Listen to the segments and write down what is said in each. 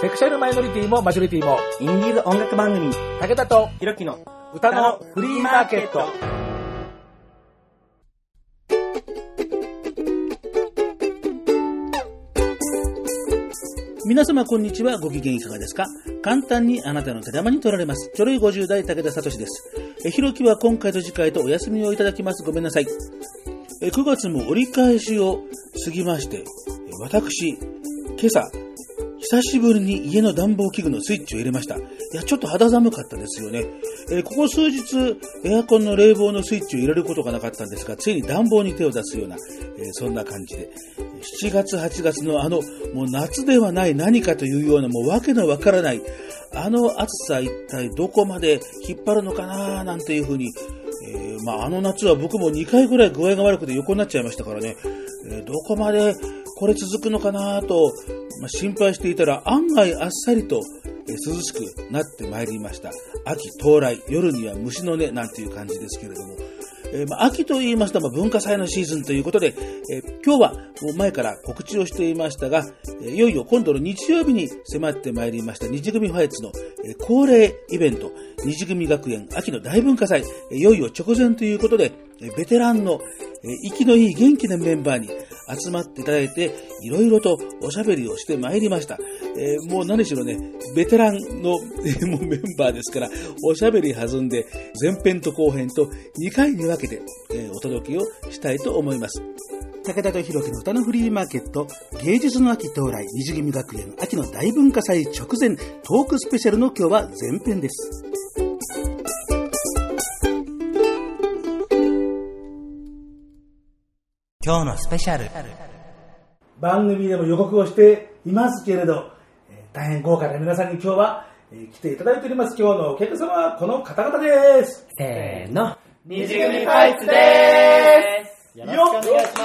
セクシャルマイノリティもマジョリティも、インディーズ音楽番組、武田とひろきの歌のフリーマーケット。皆様こんにちは。ご機嫌いかがですか？簡単にあなたの手玉に取られます。ちょろい50代武田聡です。え、ひろきは今回と次回とお休みをいただきます。ごめんなさい。え、9月も折り返しを過ぎまして、え私、今朝、久しぶりに家の暖房器具のスイッチを入れました。いや、ちょっと肌寒かったですよね。えーここ数日、エアコンの冷房のスイッチを入れることがなかったんですが、ついに暖房に手を出すような、えーそんな感じで。7月、8月のあの、もう夏ではない何かというような、もうわけのわからない、あの暑さ一体どこまで引っ張るのかななんていうふうに、えーまあ、あの夏は僕も2回ぐらい具合が悪くて横になっちゃいましたからね、えどこまでこれ続くのかなと、ま、心配していたら案外あっさりと、え涼しくなってまいりました。秋到来、夜には虫の音なんていう感じですけれども、えーま、秋と言いますと、ま、文化祭のシーズンということで、え今日はもう前から告知をしていましたが、えいよいよ今度の日曜日に迫ってまいりました二次組ファイツの、え恒例イベント、二次組学園秋の大文化祭、いよいよ直前ということで、ベテランの、えー息のいい元気なメンバーに集まっていただいて、いろいろとおしゃべりをしてまいりました。えーもう何しろね、ベテランの、えもうメンバーですから、おしゃべり弾んで、前編と後編と2回に分けて、えーお届けをしたいと思います。武田と弘樹の歌のフリーマーケット、芸術の秋到来、二次組学園秋の大文化祭直前、トークスペシャルの今日は前編です。今日のスペシャル。番組でも予告をしていますけれど、えー大変豪華な皆さんに今日は、えー来ていただいております。今日のお客様はこの方々です。せーの。二次組ファイツでーすよろしくお願いしま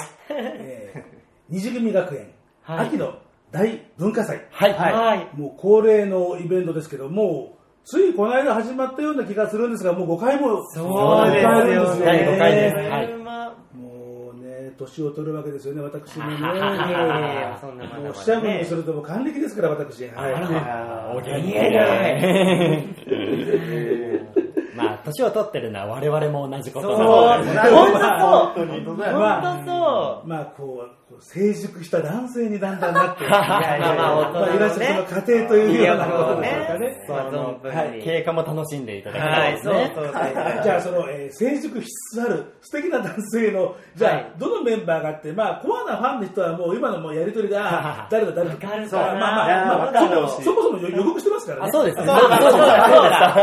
す。えー二次組学園、はい秋の大文化祭。はい。はい。もう恒例のイベントですけど、もう、ついこの間始まったような気がするんですが、もう5回もそうですよね。第5回ですはいもうね、年を取るわけですよね、私もね。もう、四捨五入するともう還暦ですから、私。はい。お元気で。まあ、年を取ってるのは我々も同じことそうなので。本当そう。本当本当そう。まあ、こう、成熟した男性にだんだんなって、まあまあまあまあいらっしゃるその家庭というようなことでしょうかね。そうあの存分に。経過も楽しんでいただきたはいい、そうですね。そうそう。はいじゃあその、えー成熟必須ある素敵な男性のじゃあ、はい。どのメンバーがあってまあコアなファンの人はもう今のもうやりとりであー誰だ誰だわかまあまあまあ、そもそもそも予告してますからね。あ、そうですね。そうだそうだそうだ。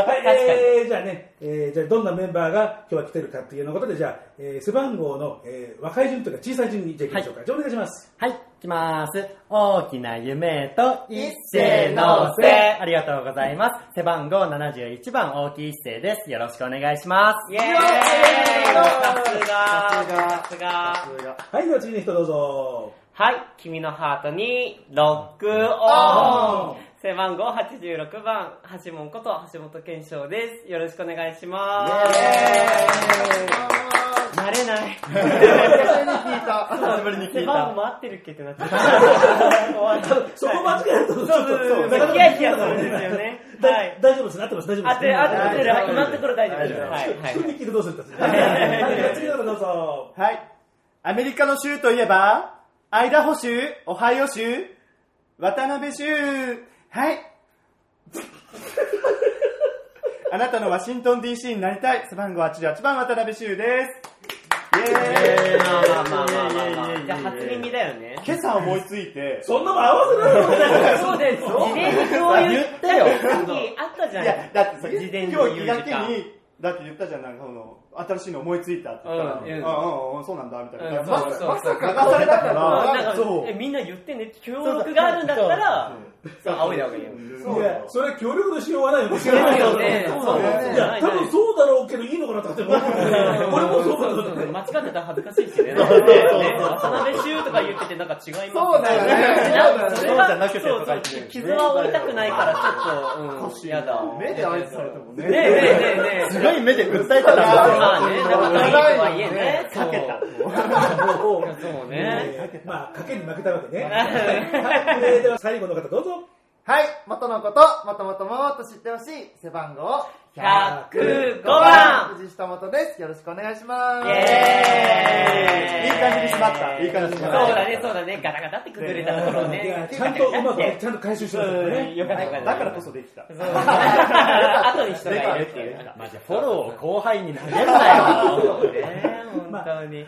はい、えー、じゃあね、えー、じゃあどんなメンバーが今日は来てるかっていうようなことでじゃあ、えー、背番号の、えー、若い順というか小さい順にじゃあいきましょうか、じゃあお願いします。はい、いきます。大きな夢と一斉のせ。ありがとうございます。背番号71番、大きい一斉です。よろしくお願いします。イエーイ。さすが。さすが。はいでは次の人どうぞ。はい、君のハートにロックオン背番号86番、橋本こと橋本健翔です。よろしくお願いします。慣れない。久しぶりに聞い背番号た。も合ってるっけってなっちゃった。そこ間違えるそうそうそう。ヒヤヒヤするんですよね。だはい。大丈夫ですね合ってます大丈夫です当て、当ててる。はい今のところ大丈夫です。はい。はい。急に聞いてどうするんですか？はいでは次の方どうぞはい。アメリカの州といえば、アイダホ州、オハイオ州、渡辺州。はい。あなたのワシントン DC になりたい。背番号88番渡辺州です。イェーイまあまあまあまあまあまあ。じゃあ初耳だよね。今朝思いついて、そんなもん合わせないの？そうです。事前に共有言ってよさっきあったじゃん。いや、だってさ、今日気言う時間。がけに、だって言ったじゃん、なんかその、新しいの思いついたって言ったら、うんうんああ、そうなんだ、みたいな。うんそうそうまさか流されたかうんなんら、かそうえ。みんな言ってね、協力があるんだったら、そう、仰いだ方がいいよ。いや、それ協力のしようがないよね。そうだよね。いや、多分そうだろうけどいいのかなって思って、俺もそうだと思って。間違ってたら恥ずかしいしね。渡辺修とか言っててなんか違います。そうだよねなんかそうじゃなくてそうとか言ってそう傷は負いたくないからちょっと、うん、やだ。目で合図されてもね。ねえねえねえねえ。すごい目で訴えたんですよ。まあね、仲がいいとはいえね。かけた。そうね。えーまあ、賭けに負けたわけね。では最後の方どうぞ。はい、元のこと、もともともっと知ってほしい、背番号105番藤下元です。よろしくお願いします。イエーイいい感じに閉まった。いい感じに閉まった。そうだね、そうだね。ガタガタって崩れたところねや。ちゃんとうまくね、ちゃんと回収してますからね。よかったよかった。だからこそできた。そう。後に人がいるっていう。まあ、じゃあフォローを後輩に投げるなよ。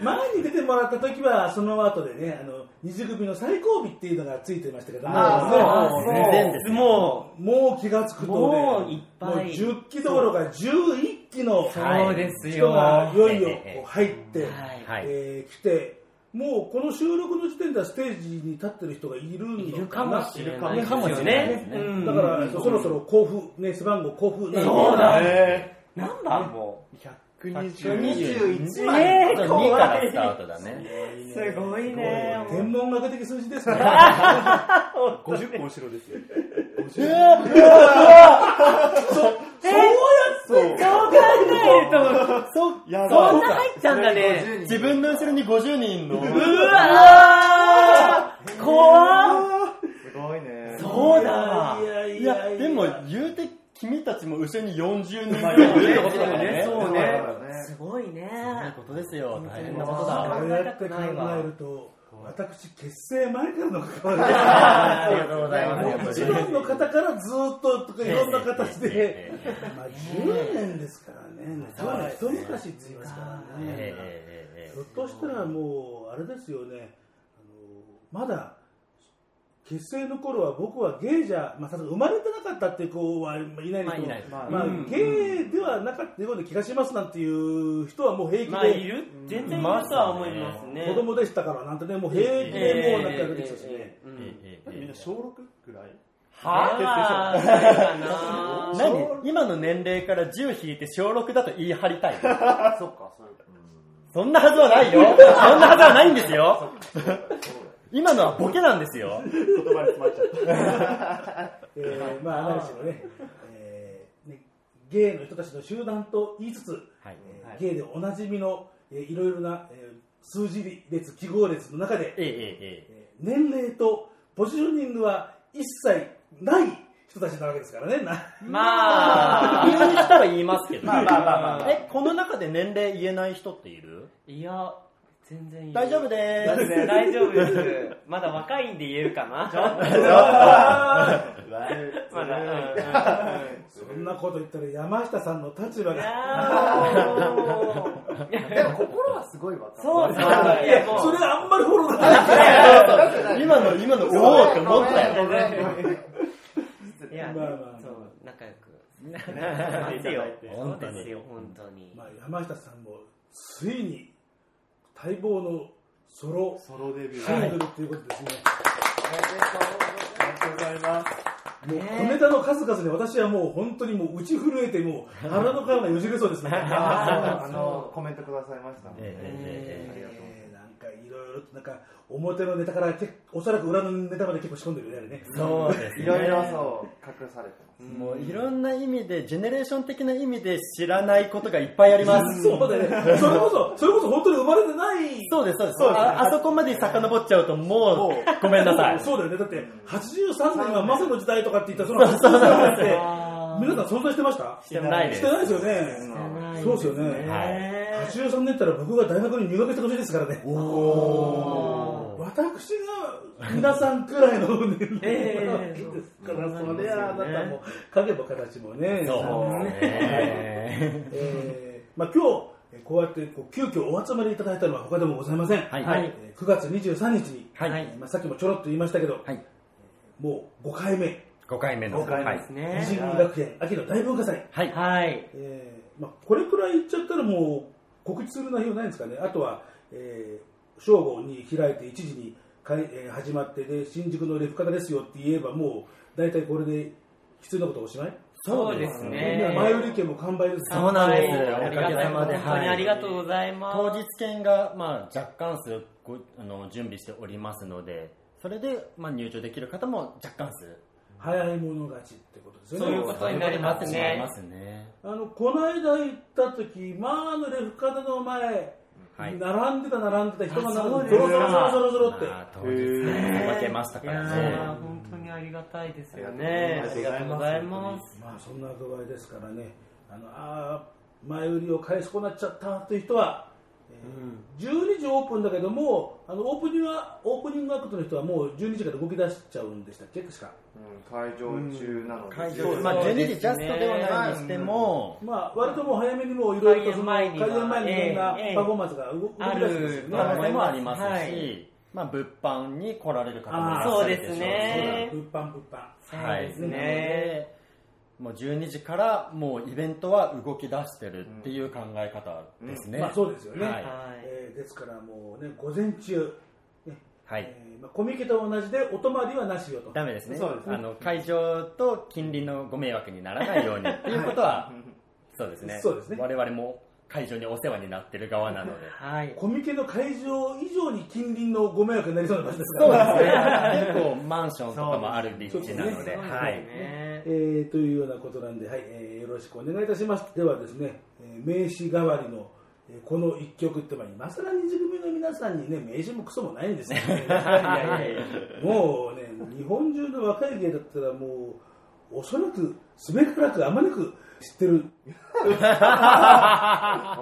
前に出てもらった時は、その後でね、あの、二次組の最後尾っていうのがついてましたけども、あーそうももう全然です。もうもう気がつくとね、もういっぱいもう10期どころか11期のそうです人がよ。いよいよ入って、はいはいえー来て、もうこの収録の時点ではステージに立ってる人がいるのいるかもしれない。かもしれないですねうんだから、そろそろ交付、ね、背番号交付なんでそうだえなんだ？も121う。えー、2怖からいスタートだね。すごいね。天文学的数字ですね。50個後ろですよ。そうそう考えると、そ、そんな入っちゃうんだね。自分の後ろに50人の。うわー怖っすごいね。そうだわ。いやいいや、やいやでも言うて君たちも後ろに40人ぐらいいるってことだよね。そうね。すごいね。そういうことですよ。大変なことこだ。うやって考えると、私、結成前からの関わりありがとうございます。もう一番の方からずっととかいろんな形で、まあ10年ですからね、10年一昔って言いますからえね。ひょっとしたらもう、あれですよね、あのまだ結成の頃は僕はゲイじゃ、まあ、生まれてなかったっていう子はいないですけど、まあいないまあまあゲイではなかったような気がしますなんていう人はもう平気で、まあ、いる全然いるとは思いますね。子供でしたからなんてね、もう平気でもうなんか出てきたしね。みんな小 6? ぐらいはぁ何今の年齢から10引いて小6だと言い張りたいそっか、そんなはずはないよそんなはずはないんですよ今のはボケなんですよ。言葉に詰まっちゃった。えーまあ、何しろね、えーね、ゲイの人たちの集団と言いつつ、はい。えーゲイでおなじみの、えーいろいろな、えー数字列、記号列の中で、えええええー年齢とポジショニングは一切ない人たちなわけですからね。なまあ、言う人は言いますけどまあまあまあまあ。えこの中で年齢言えない人っている？いや、全然いい。大丈夫でーす大丈夫です。まだ若いんで言えるかな。そんなこと言ったら山下さんの立場いが。でも心はすごいわ。そうそう。いいや、や、もう。それあんまりフォローない。今の今のおおって思ったよいや、まあまあそう、仲良く。そうですよ、本当に。まあ、山下さんもついに待望のソロソロデビュー。シングルということですね。ありがとうございます。もう小ネタの数々で私はもう本当にもう打ち震えてもう腹の皮がよじれそうですね。あの、コメントくださいました。ありがとう。えーなんかいろいろとなんか表のネタから結おそらく裏のネタまで結構仕込んでるよね。そうですねいろいろそう、隠されてます。もういろんな意味でジェネレーション的な意味で知らないことがいっぱいありますそうだね。それこそそれこそ本当に生まれてない。そうですそうですそうですねああそこまで遡っちゃうともうごめんなさいそうだよね。だって83年はマサの時代とかって言ったらその83年って皆さん存在してました？してないですしてないですよね。ないそうですよね。はい83年ったら僕が大学に入学した年ですからね。お私が皆さんくらいの年齢ですから、それはあなたも影も形もね。そうね。えーまあ今日えーこうやってこう急遽お集まりいただいたのは他でもございません。はい。はい。えー9月23日。に、はい。えーまあ、さっきもちょろっと言いましたけど、はい。もう5回目、5回目の。5回目はいですね。二次学園秋の大文化祭。はい。はい。えーまあ、これくらい言っちゃったらもう告知する内容ないんですかね、あとは、えー正午に開いて1時にかい、えー始まってで、新宿のレフカタですよって言えば、もう大体これで必要なことおしまい、そうですね。前売り券も完売です。そうなんです。はい。おかげさまで。本当にありがとうございます。当日券が、まあ、若干数ごあの準備しておりますのでそれで、まあ、入場できる方も若干数早い者勝ちってことですよね。そういうことになりますね。あのこの間行った時、まあ、あのレフカダの前、はい並んでた、並んでた人が並んで、ゾロゾロゾロゾロゾロって。ね分けましたからーね。本当にありがたいですよね。あありがとうございます。まあそんな具合ですからね、あのあー前売りを返しこなっちゃったという人は、えー12時オープンだけども、あのオープニングはオープニングアクトの人はもう12時から動き出しちゃうんでしたっけ、確か。会場中なので、まあ12そうですね。時ジャストではないにしても、まあ割ともう早めにもういろいろとその開演前にいろんなええパフォーマンスが動動き出してますよね。可能性もありますし、はい。まあ物販に来られる方もいらっしゃるでしょうし。そうですね。物販物販。はい、そうですねもう12時からもうイベントは動き出してるっていう考え方ですね。まあそうですよね。はい。えーですからもうね、午前中、ね。はい。えーまあ、コミケと同じでお泊まりはなしよと。ダメですね。そうですね。あの会場と近隣のご迷惑にならないようにっていうことは そうですね。そうですね。我々も会場にお世話になってる側なので。はい。コミケの会場以上に近隣のご迷惑になりそうな場所ですかそうらですね。結構マンションとかもある立地なので、そうですね。はい。ねえーというようなことなんで、はいえーよろしくお願いいたします。ではですね、えー名刺代わりの、えーこの一曲って、まあ、今更二次組の皆さんにね、名刺もクソもないんですよ、ね。いやいやいやもうね、日本中の若い芸だったらもう、おそらく、すべからくあまねく知ってる。まあ、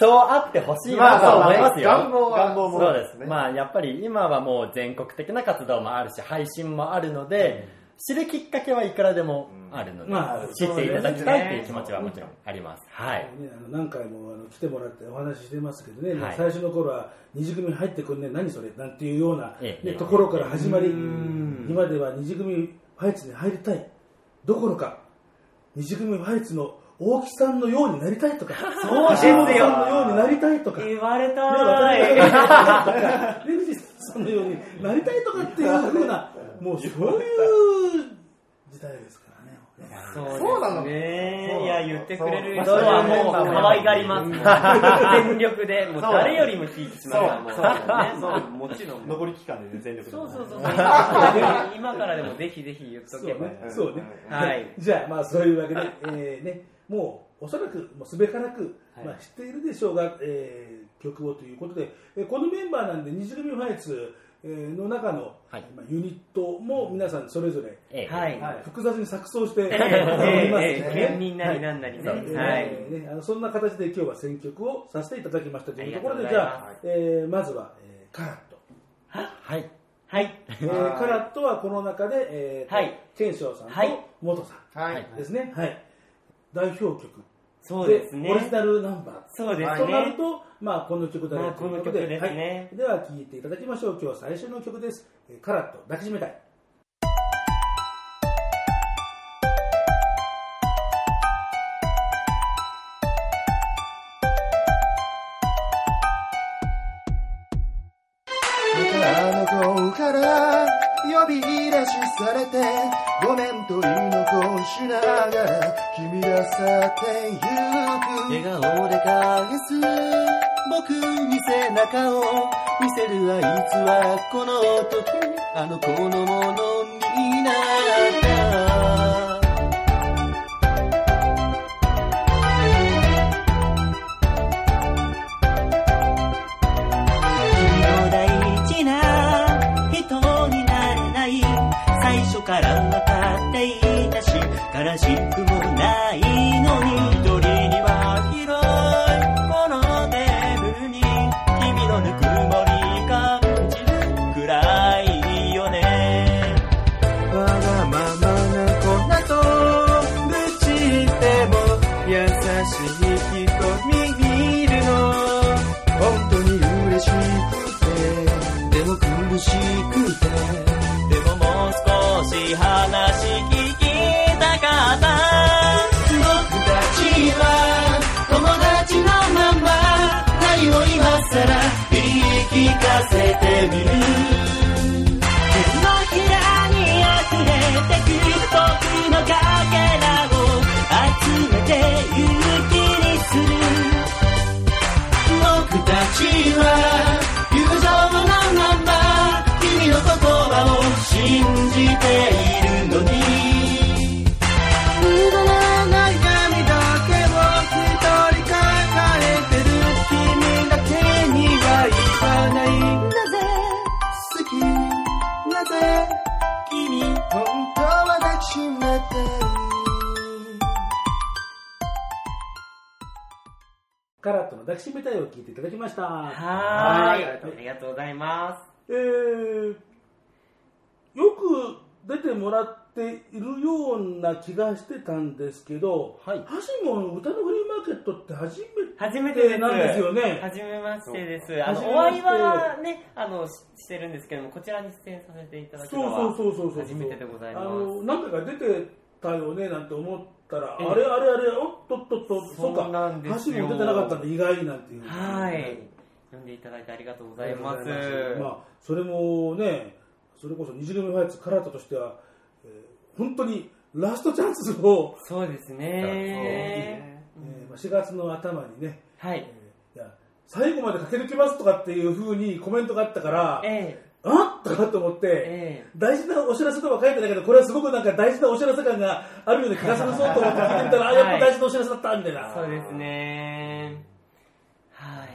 そうあってほしいなとは思いますよ。願望は願望もそそううです。ですねまあ、やっぱり今はもう全国的な活動もあるし、配信もあるので、知るきっかけはいくらでもあるので、まあ知っていただきたいっていう気持ちはもちろんあります。はい。ね、あの何回もあの来てもらってお話ししてますけどね、はい。最初の頃は二次組入ってくんね何それ？なんていうような、ええ。ね、ところから始まり。今では二次組ファイツに入りたい。どころか二次組ファイツの大木さんのようになりたいとかそうですよ。さんのようになりたいとか。ね言われた渡い。辺さんレミさんのようになりたいとかっていうふうなもうそういう時代ですからね。そうそうなのね。いや、言ってくれる人はもう可愛がります。全力で、もう誰よりも聞いてしまう。そうねもちろん。残り期間でね、全力で。そうそうそう。今からでもぜひぜひ言っとそうけば。ね。そうね。はい。じゃあ、まあ、そういうわけで、えーね、もう、おそらく、もうすべからく、まあ、知っているでしょうが、えー曲をということで、えーこのメンバーなんで、二次組ファイツえーの中の、はいまあ、ユニットも皆さんそれぞれ、ええはい。複雑に錯綜しておえりますえええ県民なりなんなりね。はい。えーね、あのそんな形で今日は選曲をさせていただきましたというところで、じゃあえーまずは、えーカラット。はい。はい。えーカラットはこの中で、えーとはい賢章さんとはい元さはい。んですね。はい。代表曲。そうですねオリジナルナンバー。そうですとなるね。と、まあ、この曲だろうということで、まあこの曲ですねはい、では聴いていただきましょう。今日最初の曲です。えーカラット抱きしめたい。あの子から呼び出しされてごめんと言い残しながら君が去ってゆく。笑顔で返す僕に背中を見せるあいつはこの時あの子のものにならしくもない。さら言い聞かせてみる。手のひらに溢れてく僕のかけらを集めて勇気にする。僕たちはカラットの抱きしめたいを聞いていただきました。はい。ありがとうございます。えー、よく出てもらっているような気がしてたんですけど、はいハシモン歌のフリーマーケットって初め初めてなんですよね。はじめましてです。あの、お会いはね、あの、ししてるんですけども、こちらに出演させていただくのは、そうそうそうそう。初めてでございますあの、何回か出てたよねなんて思ったら、ええあれあれあれ、おっとっとっと、そうか、なんですよハシモン出てなかったんで意外なんていう。はい。呼んでいただいてありがとうございます。まあ、それもね、それこそ虹組ファイツカラットとしては、えー本当にラストチャンスを、そうですね。えーまあ4月の頭にね、はい。いや最後まで駆け抜けますとかっていうふうにコメントがあったから、えあっとかと思って、ええ大事なお知らせとは書いてないけど、これはすごくなんか大事なお知らせ感があるような気がするぞと思って聞いてみたら、あ、やっぱ大事なお知らせだったみたいな。そうですね。はい。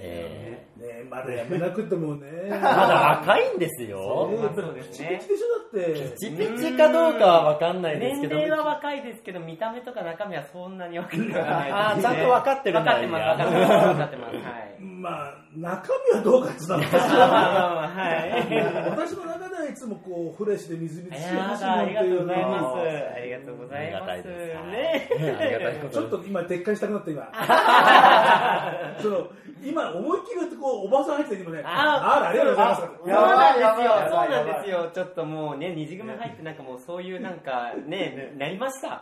えねまだやめなくてもね。ーまだ若いんですよ。そうですねピチピチでしょ、だって。ピチピチかどうかはわかんないですけど。年齢は若いですけど、見た目とか中身はそんなに分かってないあーです、ね。ちゃんと分かってるんだ分かってます、分かってます。分かってます。はい。まあ、中身はどうかってたまあまあまあはい。私の中ではいつもこうフレッシュでみずみずしいやだ、ありがとうございます。のありがとうございます。ありがたいですね。ちょっと今撤回したくなった今 その今思いっきりこうおばさん入ってて今ねああらありがとうございますそうなんですよ、そうやばいやばいなんですよ。ちょっともうね、二次組入ってなんかもうそういうなんかね、なりました。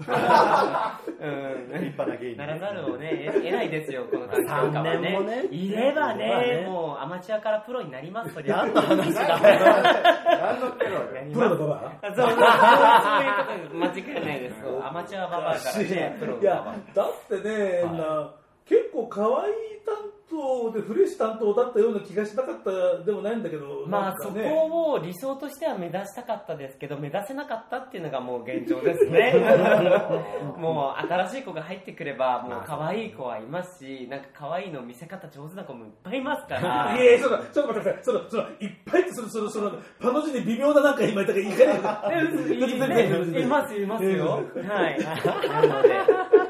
うん。立派な芸人ならざるをね、え偉いですよ、この環境下は三年もねいればまあねね、もうアマチュアからプロになります、そりゃ。何の話だ何のプロよプロのババあそうそう。そういうこと。間違いないです。アマチュアババアからね、プロのいやババだってね、な結構可愛い担当でフレッシュ担当だったような気がしなかったでもないんだけどア。まあねこを理想としては目指したかったですけど、目指せなかったっていうのがもう現状ですね。もう新しい子が入ってくれば、もう可愛い子はいますし、なんか可愛いの見せ方上手な子もいっぱいいますから。いやいや、ちょっと、待ってください。その、その、いっぱいって、その、その、その、パの字で微妙ななんか今言ったから、いかないいますいますよ。はい。なので、当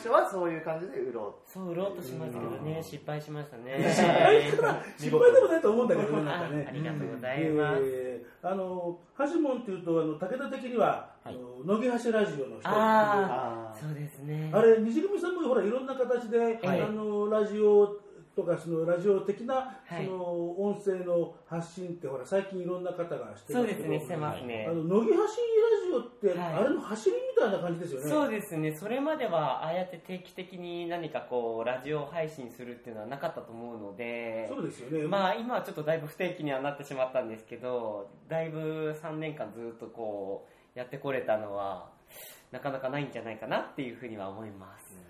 初はそういう感じで売ろそう売ろうとしましたけどね、失敗しましたね。失敗から失敗でもないと思うんだけどね、な んあかね。ありがとうございます。えーあの、ハシモンっていうと、あの、武田的には、あの乃木橋ラジオの人あ、あそうですね。あれ、西組さんもほら、いろんな形で、はいあの、ラジオとか、その、ラジオ的な、はいその、音声の発信って、ほら、最近いろんな方がしてそうですね、してまますねあ。の、乃木橋ラジオって、はいあれの走りみたいな感じですよね。そうですね、それまではああやって定期的に何かこう、ラジオ配信するっていうのはなかったと思うので、そうですよね。まあ今はちょっとだいぶ不定期にはなってしまったんですけど、だいぶ3年間ずっとこう、やってこれたのは、なかなかないんじゃないかなっていうふうには思います。あの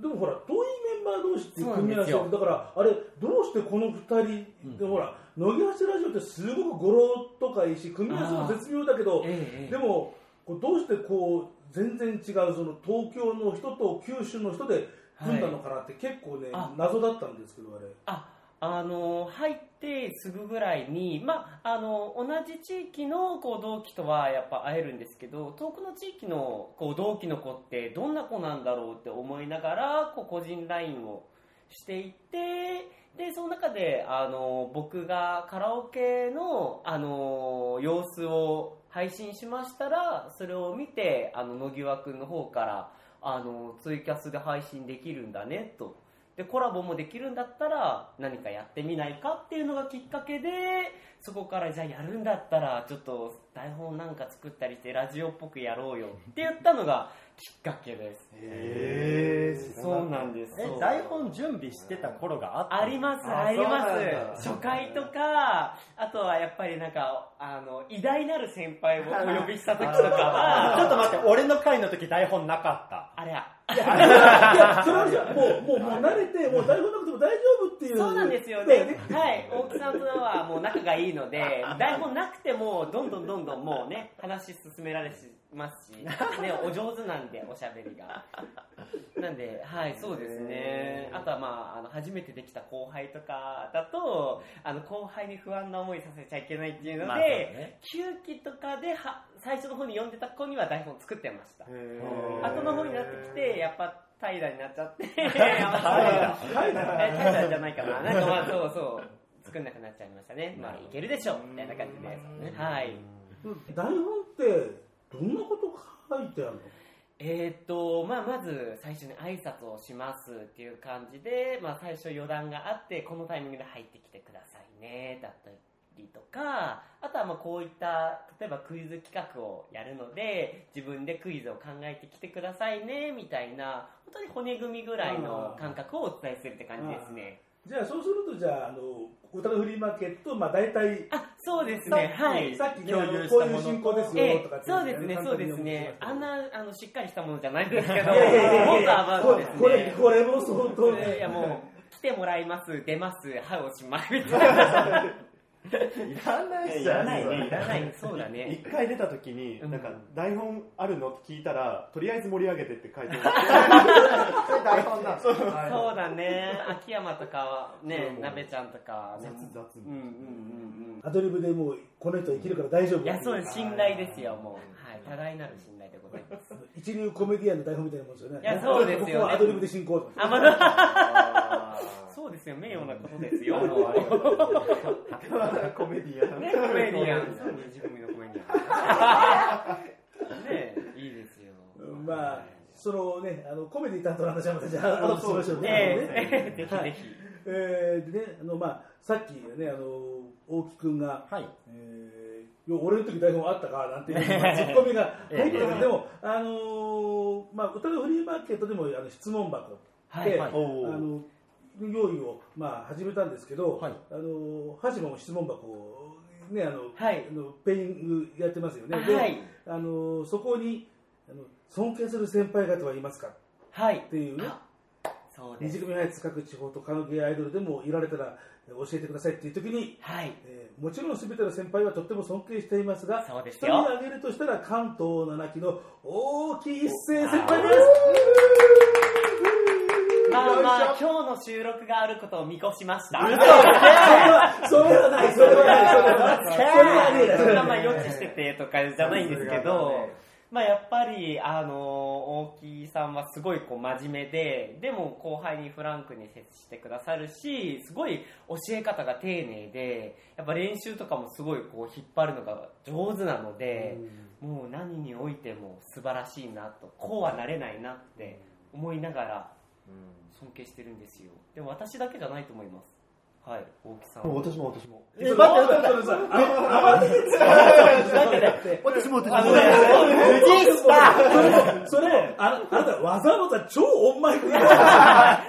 でもほら遠いメンバー同士っていう組み合わせだからあれどうしてこの2人で、ほら乃木橋ラジオってすごく語呂とかいいし組み合わせも絶妙だけどええ。でもこうどうしてこう全然違うその東京の人と九州の人で組んだのかなって結構ね、あ謎だったんですけどあれ。ああの入ってすぐぐらいに、まあ、あの同じ地域のこう同期とはやっぱ会えるんですけど遠くの地域のこう同期の子ってどんな子なんだろうって思いながらこう個人 LINE をしていってでその中であの僕がカラオケのあの様子を配信しましたらそれを見てあの野際君の方からあのツイキャスで配信できるんだねと。でコラボもできるんだったら何かやってみないかっていうのがきっかけでそこからじゃあやるんだったらちょっと台本なんか作ったりしてラジオっぽくやろうよって言ったのがきっかけです。へえそうなんです。え台本準備してた頃があったありますああります。初回とかあとはやっぱりなんかあの偉大なる先輩をお呼びした時とかちょっはと待って俺の回の時台本なかった。あれや。いや それはじゃあもうもうもう 慣れてもう台本なくても大丈夫っていう。そうなんですよだね。はい。大木さんとはもう仲がいいので、台本なくても、どんどんどんどんもうね、話進められますし、ね、お上手なんで、おしゃべりが。なんで、はい、そうですね。あとはまあ、あの、初めてできた後輩とかだと、あの、後輩に不安な思いさせちゃいけないっていうのまあね9期とかでは、最初の方に読んでた子には台本作ってました。へ後の方になってきて、やっぱ平らになっちゃって、平ら平らじゃないかな。なんかまあそうそう、作んなくなっちゃいましたね。まあいけるでしょう、みたいな感じで。はい。台本ってどんなこと書いてあるの？えーっと、まあまず最初に挨拶をしますっていう感じで、まあ最初余談があって、このタイミングで入ってきてくださいね、だったりとか、あとはまあこういった、例えばクイズ企画をやるので、自分でクイズを考えてきてくださいね、みたいな、本当に骨組みぐらいの感覚をお伝えするって感じですね。じゃあそうするとじゃああの歌のフリーマーケットまあ大体あ、そうですさっきね、はい。さっきね共有したものこういう進行ですええよとかそうですね、そうですね。あんおな、あの、しっかりしたものじゃないんですけど、いやいやいやいもっとやアバウこれトですね。これこれも相当いねやもう、来てもらいます、出ます、歯をしまいみたいな。いらないじゃんいらないねいらない、そうだね。一回出た時に、うんなんか台本あるのって聞いたらとりあえず盛り上げてって書いてある 台本だそうだね。秋山とかはねなべちゃんとかはね。雑雑うんうんうんアドリブでもうこの人生きるから大丈夫うん。いや、そうです。信頼ですよ、もう。はい。多大なる信頼でございます。一流コメディアンの台本みたいなもんですよね。いやそうですよね。ここはアドリブで進行とか。あ、まだ、そうですよ、名誉なことですよ。コメディアン。ね、コメディアン。自分のコメディアン。ねいいですよ。まあそのねあのコメディ担当の話はまたじゃあアドバイスしましょうね。ええ、ぜひはいぜひ。えーでねあのまあさっきねあの大木君がはい。えー俺の時台本あったかなんていう まあツッコミが入ってたけど、でも、あのーまあ、歌のフリーマーケットでもあの質問箱で、はいはい。あの用意を、まあ、始めたんですけど、はい。あのハジマも質問箱を、ねあのはい。あのペイングやってますよね、ではい。あのそこにあの尊敬する先輩方はいますか？はい。っ。ていうね二次組配列各地方とカノゲアイドルでもいられたらえー教えてくださいっていう時にはい。えーもちろん全ての先輩はとっても尊敬していますがそうです一よ人挙げるとしたら関東七期の大木一生先輩で まあまあ、今日の収録があることを見越しました。す それはないそれはない。それはない。それはねえそんなまあ予知しててとかじゃない。んですけど、まあやっぱり、あの、大木さんはすごいこう真面目で、でも後輩にフランクに接してくださるし、すごい教え方が丁寧で、やっぱ練習とかもすごいこう引っ張るのが上手なので、もう何においても素晴らしいなと、こうはなれないなって思いながら尊敬してるんですよ。でも私だけじゃないと思います。はい、大木さ。私も私も。え待って待って待ってさああまり私も私あのね、藤下それあなたわざわざ超オンマイクで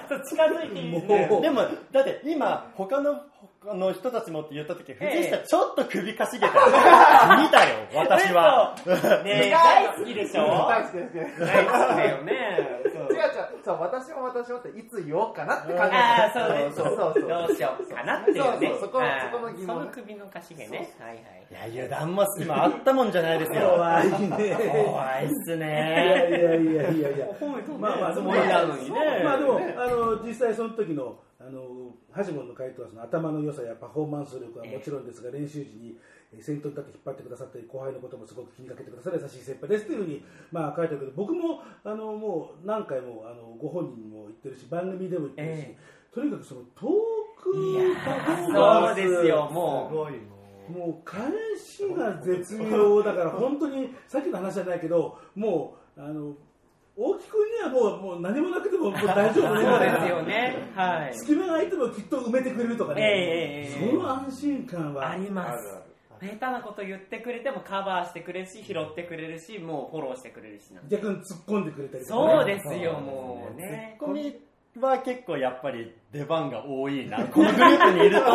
そう近づいていいで。もう。でも、だって今、他の他の人たちもって言った時、藤ええ下ちょっと首かしげた。見たよ、私は。嘘ねえ、大好きでしょ？大好きですね大好きだよね。そう違う違うそう私も私もっていつ言おうかなって考えてああ、そうね。そうそうそうどうしようかなっていうね。そうそうそこの疑問その首のかしげね。はいはい。いや、油断も今あったもんじゃないですよ。怖いね怖いっすいやね。いやいやいやいや褒めてもねまあまあでもつもりなのにね。まあでも、あの実際その時のあのハジモンの回答はその頭の良さやパフォーマンス力はもちろんですが、練習時にえー先頭に立って引っ張ってくださったり後輩のこともすごく気にかけてくださる優しい先輩ですというふうにまあ書いてあるけど僕もあのもう何回もあのご本人にも言ってるし番組でも言ってるし、えとにかくそのトークパフォーーマンスそうですよ、もう。ごいももう返しが絶妙だから本当にさっきの話じゃないけどもうあの大木君にはもうもう何もなくてももう大丈夫ねそうですよね。はい。隙間が空いてもきっと埋めてくれるとかね、ええええええその安心感はあります。下手なこと言ってくれてもカバーしてくれるし、拾ってくれるし、もうフォローしてくれるしな。逆に突っ込んでくれたりとかね、そうですよ、もうね。ツッコミは結構やっぱり出番が多いな。このグループにいると、突っ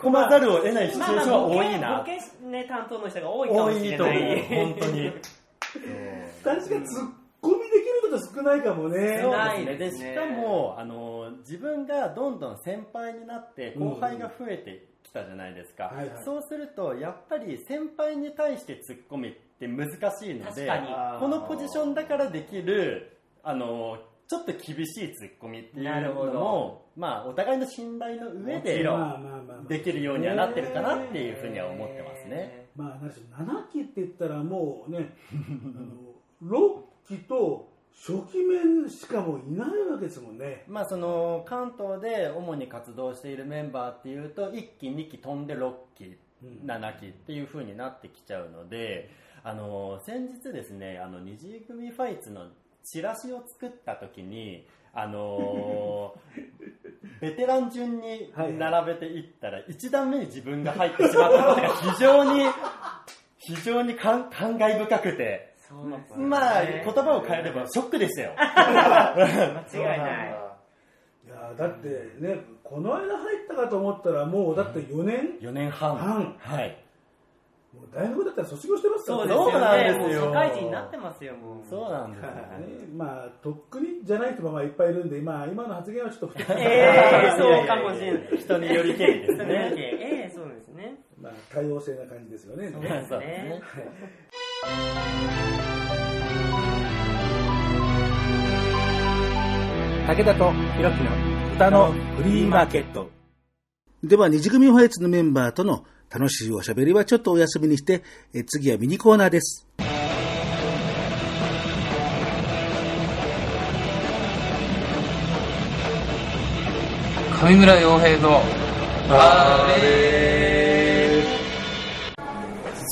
込まざるを得ないシチュエーションは多いなボ。ケボケね、担当の人が多いかも多しいと思うれない。、本当に。確かに突っと少ないかもねそうないねね。でしかも、あの、自分がどんどん先輩になって、後輩が増えてきたじゃないですか。はいはいそうすると、やっぱり先輩に対して突っ込みっって難しいのでこのポジションだからできるあのちょっと厳しいツッコミっていうのなるほどもまあお互いの信頼の上でできるようにはなってるかなっていうふうには思ってますね。まあ、何でしょう7期って言ったらもうねあの6期と初期面しかもいないわけですもんね。まあその関東で主に活動しているメンバーっていうと1期2期飛んで6期うん。7期っていう風になってきちゃうのであの先日ですねあの二次組ファイツのチラシを作った時にあのベテラン順に並べていったら1段目に自分が入ってしまったことが非常に非常に感感慨深くてね。まあ言葉を変えればショックでしたよ。間違いない。いやだってねこの間入ったかと思ったらもうだって4年、4年半。半。はい。もう大学だったら卒業してますからね。そうですよ。そうなんねですよ。もう社会人になってますよもう。そうなんですよ。はいまあとっくにじゃない人もまあいっぱいいるんで、まあ、今の発言はちょっと不適切。ええそうかもしれない。人によりけりですね。ええそうですね。まあ、多様性な感じですよね。そうですそうですね武田とひろきの歌のフリーマーケット。では、二次組ファイツのメンバーとの楽しいおしゃべりはちょっとお休みにして、え次はミニコーナーです。上村洋平のあれ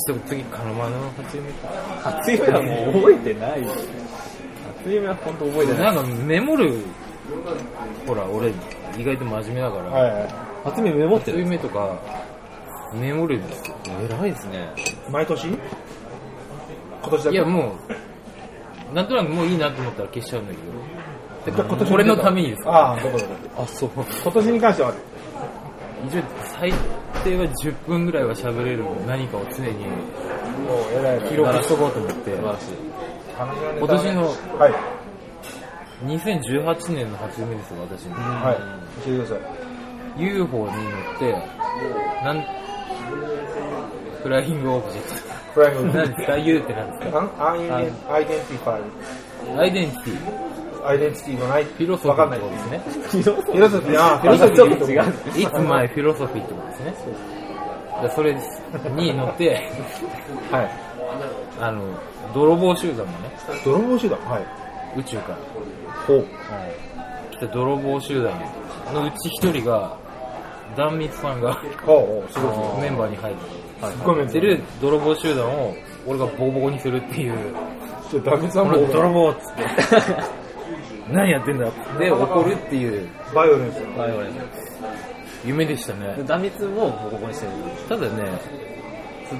ちょっと次カノマの初夢初夢はもう覚えてないよ。初夢は本当覚えてない。なんかメモるほら俺意外と真面目だから、はいはい。初夢メモって初る夢とか。メモるんですけ？ど偉いですね。毎年？今年だけ？いやもうなんとなくもういいなと思ったら消しちゃうんだけえ今年どこれのためにです。かああ、どこどこ。あそう。今年に関しては、一応最低は10分ぐらいは喋れる何かを常にもう偉い記録しとこうと思って。今今年のはい。2018年の初夢ですよ私の。はい。教えてください。UFO に乗ってなん flying object flying ト。何ですか？U って何ですか？ iden identify。アイデンティティ。アイデンティティのない。フィロソフィーわかんないってことですねフィロソフィー、ああ、フィロソフィー。違う。It's my philosophy ってことですね。でそれに乗ってはい。あの泥棒集団のね。泥棒集団？はい。宇宙からほう。来た泥棒集団。のうち一人が壇蜜さんがほう、すごいすごい。メンバーに入ってすごいメンバーてる。泥棒集団を俺がボコボコにするっていう。ちょっとダメさんも。この泥棒っつって。何やってんだで怒るっていう。バイオレンス。夢でしたね。断蜜もボコボコにしてる。ただね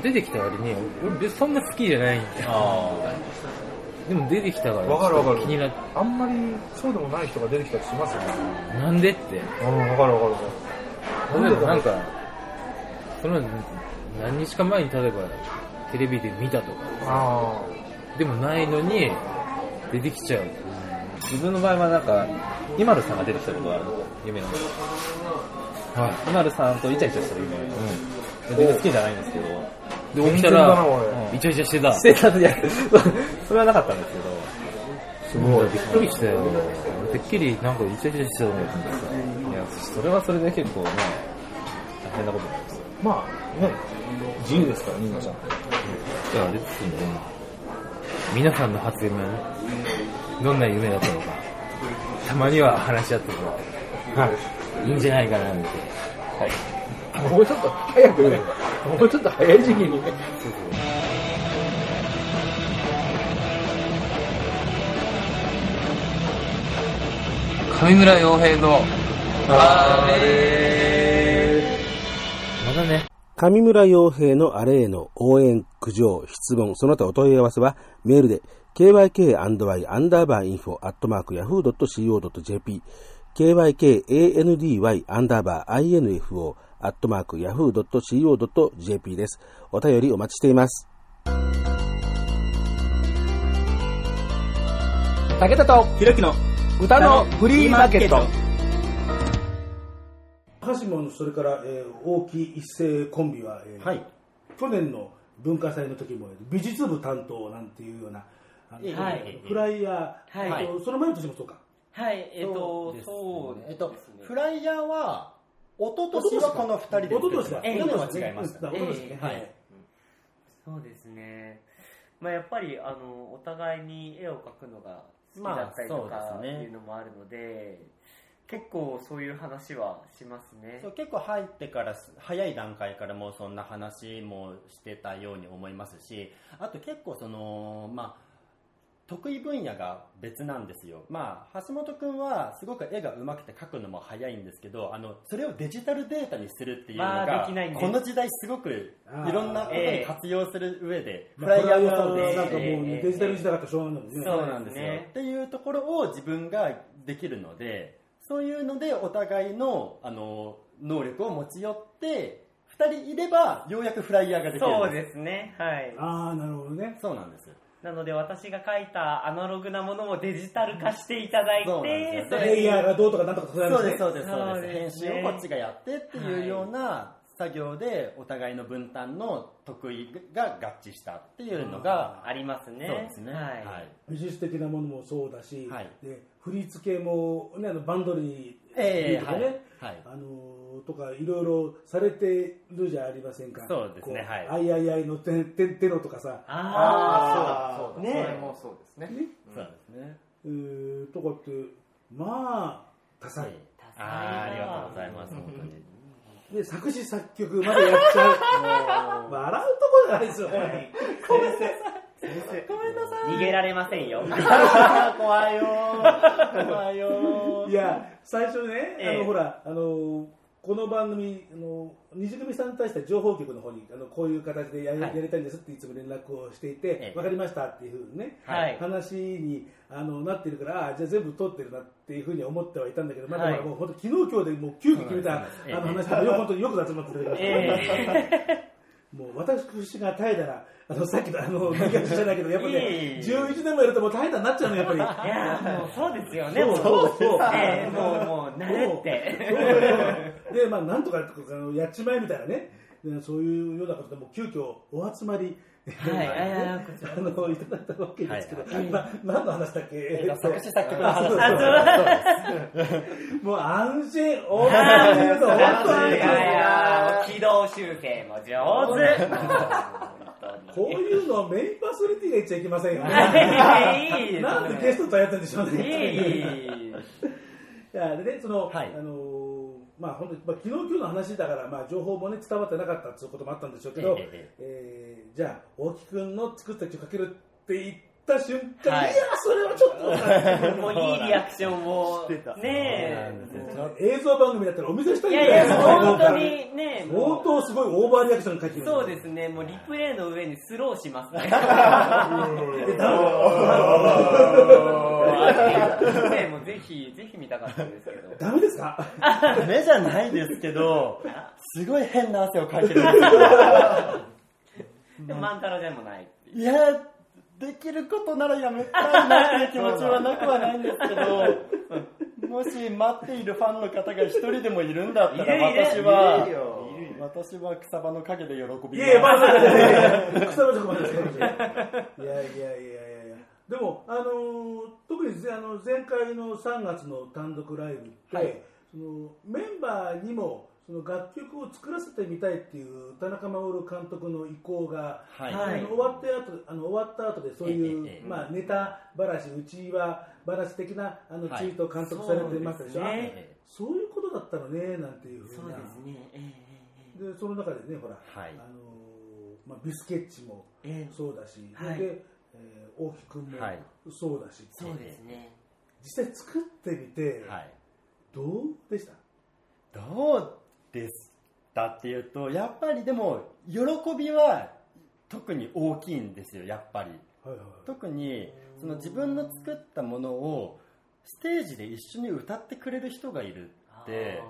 出てきた割に俺別にそんな好きじゃないんだよでも出てきたからわかるわかる気になってあんまりそうでもない人が出てきたりしますよね。なんでってうん、わかるわかるわかる。例えばなんかその何日か前に例えばテレビで見たとかあでもないのに出てきちゃう自分の場合はなんか、イマルさんが出てきたことがある夢の。はいイマルさんとイチャイチャした夢。うん。全然好きじゃないんですけど。で起きたらイチャイチャしてた してたいや、そ それはなかったんですけど。すごいびっくりしたよ俺てっきりなんかイチャイチャしてたと思ってさいや、それはそれで結構ね、大変なことになります。あ。まあ、ね、自由ですから、みんなさん。じゃああれですね皆さんの初夢はねどんな夢だったのかたまには話し合ってもはい。いいんじゃないかなってはいもうちょっと早くね、もうちょっと早い時期にね。上村洋平のあれまだね上村洋平のあれへの応援、苦情、質問、その他お問い合わせはメールで kyk&y アンダーバーインフォアットマーク yahoo.co.jp kykandy アンダーバー info アットマーク yahoo.co.jp です。お便りお待ちしています。武田とひろきの歌のフリーマーケット。ハシモン、それから、えー大木一世コンビは、えーはい。去年の文化祭の時も美術部担当なんていうようなあのはい。フライヤー、はい。えっとその前の年もそうか。はい、えっと、ですそうね。えっとですねフライヤーは一昨年はこの二人で一昨年だええ。去年は。違いましたね一昨年ね、ははいいそうですね。まあ、やっぱりあのお互いに絵を描くのが好きだったりとまあかっていうのもあるので、結構そういう話はしますね。そう。結構入ってからす早い段階からもうそんな話もしてたように思いますしあと結構そのまあ得意分野が別なんですよ、まあ、橋本君はすごく絵が上手くて描くのも早いんですけどあのそれをデジタルデータにするっていうのまあが、できないんでこの時代すごくいろんなことに活用する上で、まあフライヤーもそうです。しかもうねデジタルにしたかったらしょうがないもんね。そうなんですよ。ね。っていうところを自分ができるので、そういうのでお互いのあの能力を持ち寄って、2人いればようやくフライヤーができるんそうですね。はい。ああなるほどね。そうなんです。なので私が描いたアナログなものをデジタル化していただいてで、すよ。レイヤーがどうとかなんとかそうです、ねそうです、そうそうで。です。編集をこっちがやってっていうような作業でお互いの分担の得意が合致したっていうのが、あります。ね。そうです。ね。はい。美術的なものもそうだし、はいで振り付けも、ね、あのバンドにええはいはい。あのーとかいろいろされてるじゃありませんか。そうですねはい。あいあいあいのててテロとかさ。あそうだ、ね。それもそうですね。そうですね。えーとかってまあ多彩、あーありがとうございます、本当に。で作詞作曲までやっちゃ う。笑うとこじゃないですよ本ー逃げられませんよ。怖いよ。ー怖いよ。いや最初ね、ええ。あのほらあのこの番組あの二次組さんに対して情報局の方にあのこういう形でやり,、はい。やりたいんですっていつも連絡をしていて、ええ。分かりましたっていうふうにね、はい。話にあのなってるからあじゃあ全部取ってるなっていうふうに思ってはいたんだけど、まだまだはい。もう本当昨日今日でもう急遽決めた、あの話とかよ本当によく集まってくれました、え もう私が怠惰なあのさっきのあの逃げ足じゃないけどやっぱいえいねえ。11年もやるともう怠惰になっちゃうのやっぱり。いやーもうそうですよね。もそうそう。ええもう、もう、慣れって。で、まあ、なんとかあのやっちまえみたいなね、でそういうようなことで、もう急遽お集まり、はいあのいただいたわけですけど、はいまあ、何の話だっけ、えっと作詞作曲の話もう安心、オーバーで言うと、本当にい。やいや、軌道修正も上手。こういうのをメインパーソナリティが言っちゃいけませんよ ね。なんでゲストとやってるんでしょうね。いやでね、その、はい。あのーまあ本当に、まあ、昨日今日の話だから、まあ、情報もね伝わってなかったっていうこともあったんでしょうけど、えええーじゃあ大木君の作った曲かけるって言った瞬間、はいい、やそれはちょっともういいリアクションを、ね映像番組だったらお見せしたえ。いいやいや、本当相にね、もう当すごいオーバーリアクション書いてるそうですね、もうリプレイの上にスローしますね。ねもうぜひ、ぜひ見たかったんですけど。ダメですか？ダメじゃないですけど、すごい変な汗をかいてるんですよ。でも、万太郎でもない。いや、できることならやめたいなっていう気持ちはなくはないんですけど、もし待っているファンの方が一人でもいるんだったら、私は、私は草場の陰で喜びいやいや、ますね。いやいやいやいやいや。でも、あのー特にぜあの前回の3月の単独ライブって、そのメンバーにもその楽曲を作らせてみたいっていう田中守監督の意向が、はい。あの終わった後あの終わった後でそういう、ええええまあ、ネタ話内輪話的なあのはい。ツイートを監督されてましたでしょ、そうですね。そういうことだったのねなんていうふそううなですね。えでその中でねほら、はい。あのーまあ、ビスケッチもええ。えそうだし、はい。で、えー大木君もはい。そうだし、そうですね。実際作ってみて、はい。どうでした？どうですかっていうと、やっぱりでも、喜びは特に大きいんですよ、やっぱり。はいはい特にその自分の作ったものをステージで一緒に歌ってくれる人がいるって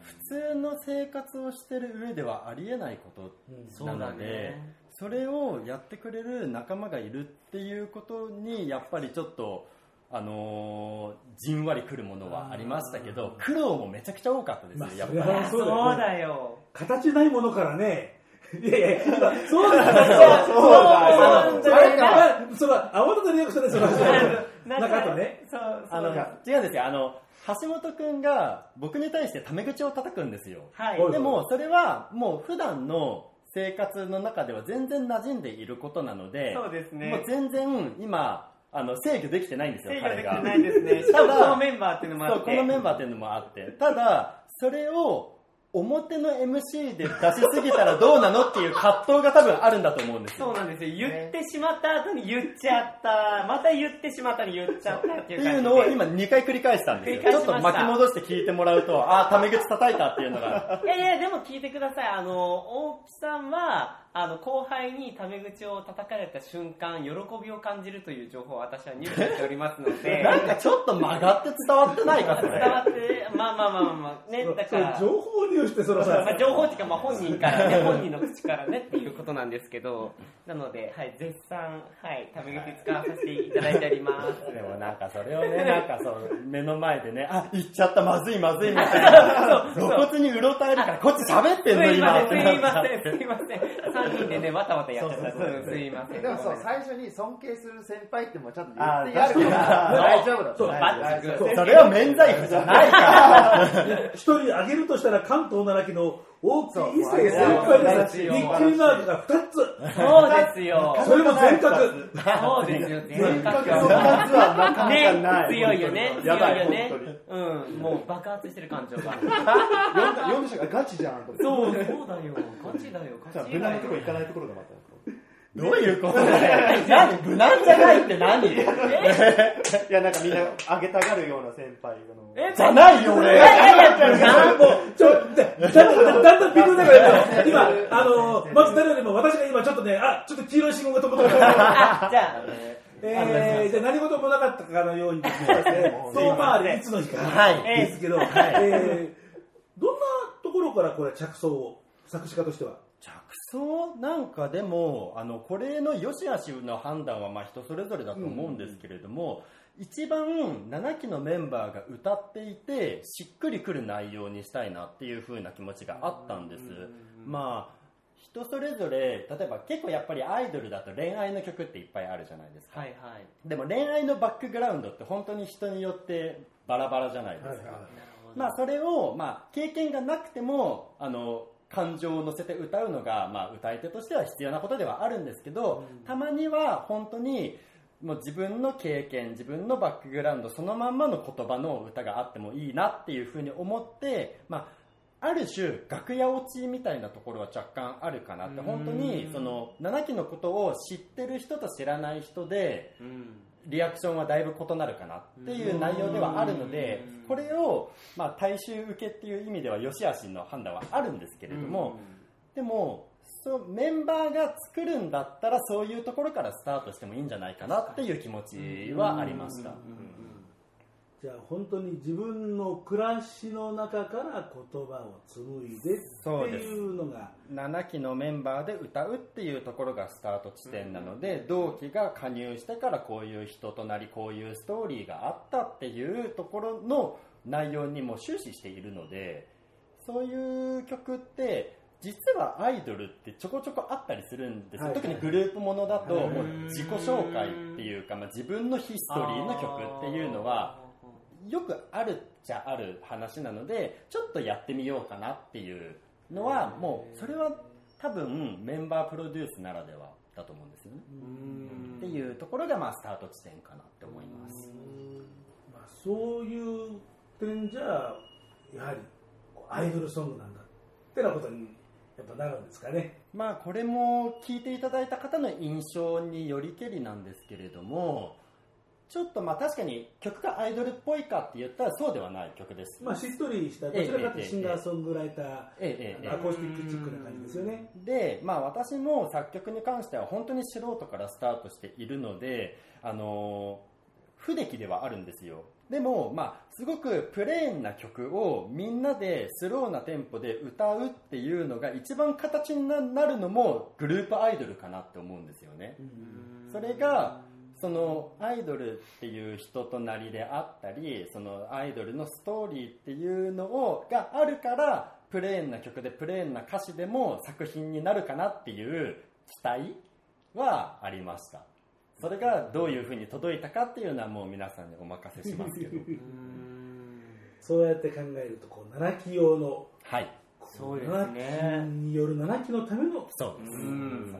普通の生活をしてる上ではありえないことなのでね。それをやってくれる仲間がいるっていうことにやっぱりちょっと、あのーじんわりくるものはありましたけど苦労もめちゃくちゃ多かったですよ、まあやっぱり。そうだよ。形ないものからね。いやいや、そうなんだそうなんだあれか、その、慌てたリアクションでその、ななんかあとね、そうあの、違うんですよ。あの、橋本くんが僕に対してタメ口を叩くんですよ。はいでも、それはもう普段の生活の中では全然馴染んでいることなので、そうですねもう全然今、あの、制御できてないんですよ、制御で彼が。きてないですねしかもこのメンバーっていうのもあってこのメンバーっていうのもあって。ただ、それを表の MC で出しすぎたらどうなのっていう葛藤が多分あるんだと思うんですよ。そうなんですよ言ってしまった後に言っちゃったまた言ってしまったに言っちゃったっていう感じでっていうのを今2回繰り返したんですよ。繰り返しましたちょっと巻き戻して聞いてもらうと、ああ、タメ口叩いたっていうのが。いやいや、でも聞いてください。あの、大木さんは、あの、後輩にタメ口を叩かれた瞬間、喜びを感じるという情報を私は入手しておりますので、なんかちょっと曲がって伝わってないか、それ。伝わって、まあまあまあまあまあ、ね、だから、情報入して、そのさまあ、、情報っていうか、まあ、本人からね、本人の口からねっていうことなんですけど、なので、はい、絶賛、はい、タメ口使わさせていただいております。でもなんかそれをね、なんかそう、目の前でね、あ、言っちゃった、まずいまずいみたいな。露骨にうろたえるから、こっち喋ってんの今すいません、すいません。3人でね、わたわたやっちゃった。うんすいません。でもそう、最初に尊敬する先輩ってもちゃんと言ってやるから 大丈夫だと。そうそれは免罪符じゃないから。一人挙げるとしたら関東奈良木の大木一そう世先輩です。そうびっくりマークが2つ。そうですよ。それも全角。そうですよ、全角。ねない。強いよね、強やばい、いよね。うん、もう爆発してる感情が。読んだ読んでしまうガチじゃん。そう、そうだよ、ガチだよ、じゃあガチだよ無難なとこ。行かないところがまた。どういうことだよ。何無難じゃないって何？いや、なんかみんなあげたがるような先輩の。え？じゃないよ、俺。もう、ちょ、だだんだん、だんだん微妙だから、今、あのー、まず誰よりも私が今ちょっとね、あ、ちょっと黄色い信号が飛ぶとこあ、じゃあ、えー、じゃあ何事もなかったかのようにですね、遠回りいつの日か、はい。ですけど、えー、どんなところからこれ着想を、作詞家としては？着想なんかでもあのこれの良し悪しの判断はまあ人それぞれだと思うんですけれども、一番7期のメンバーが歌っていてしっくりくる内容にしたいなっていう風な気持ちがあったんです、まあ人それぞれ例えば結構やっぱりアイドルだと恋愛の曲っていっぱいあるじゃないですか、はいはい。でも恋愛のバックグラウンドって本当に人によってバラバラじゃないですか、まあ、それを、まあ、経験がなくてもあの感情を乗せて歌うのが、まあ、歌い手としては必要なことではあるんですけど、たまには本当にもう自分の経験自分のバックグラウンドそのまんまの言葉の歌があってもいいなっていうふうに思って、まあ、ある種楽屋落ちみたいなところは若干あるかなって。本当にその7期のことを知ってる人と知らない人でうん。リアクションはだいぶ異なるかなっていう内容ではあるのでこれを、まあ、大衆受けっていう意味では良し悪しの判断はあるんですけれども、でもそうメンバーが作るんだったらそういうところからスタートしてもいいんじゃないかなっていう気持ちはありました。じゃあ本当に自分の暮らしの中から言葉を紡いでっていうのが、7期のメンバーで歌うっていうところがスタート地点なので、同期が加入してからこういう人となりこういうストーリーがあったっていうところの内容にも終始しているのでそういう曲って実はアイドルってちょこちょこあったりするんですよ、はい。特にグループものだとはい。もう自己紹介っていうか、まあ、自分のヒストリーの曲っていうのはよくあるっちゃある話なのでちょっとやってみようかなっていうのはもうそれは多分メンバープロデュースならではだと思うんですよね。っていうところがまあスタート地点かなって思います。まあ、そういう点じゃやはりアイドルソングなんだってなことにやっぱなるんですかね。まあこれも聞いていただいた方の印象によりけりなんですけれどもちょっとまあ確かに曲がアイドルっぽいかって言ったらそうではない曲です、まあしっとりしたどちらかというとシンガーソングライター、アコースティックチックな感じですよね。で、まあ、私も作曲に関しては本当に素人からスタートしているので、あの不出来ではあるんですよ。でも、まあ、すごくプレーンな曲をみんなでスローなテンポで歌うっていうのが一番形になるのもグループアイドルかなって思うんですよね、それがそのアイドルっていう人となりであったりそのアイドルのストーリーっていうのをがあるからプレーンな曲でプレーンな歌詞でも作品になるかなっていう期待はありました。それがどういうふうに届いたかっていうのはもう皆さんにお任せしますけど。そうやって考えるとこう7期用のはい。そうです7ね期による7期のためのそうです。うん。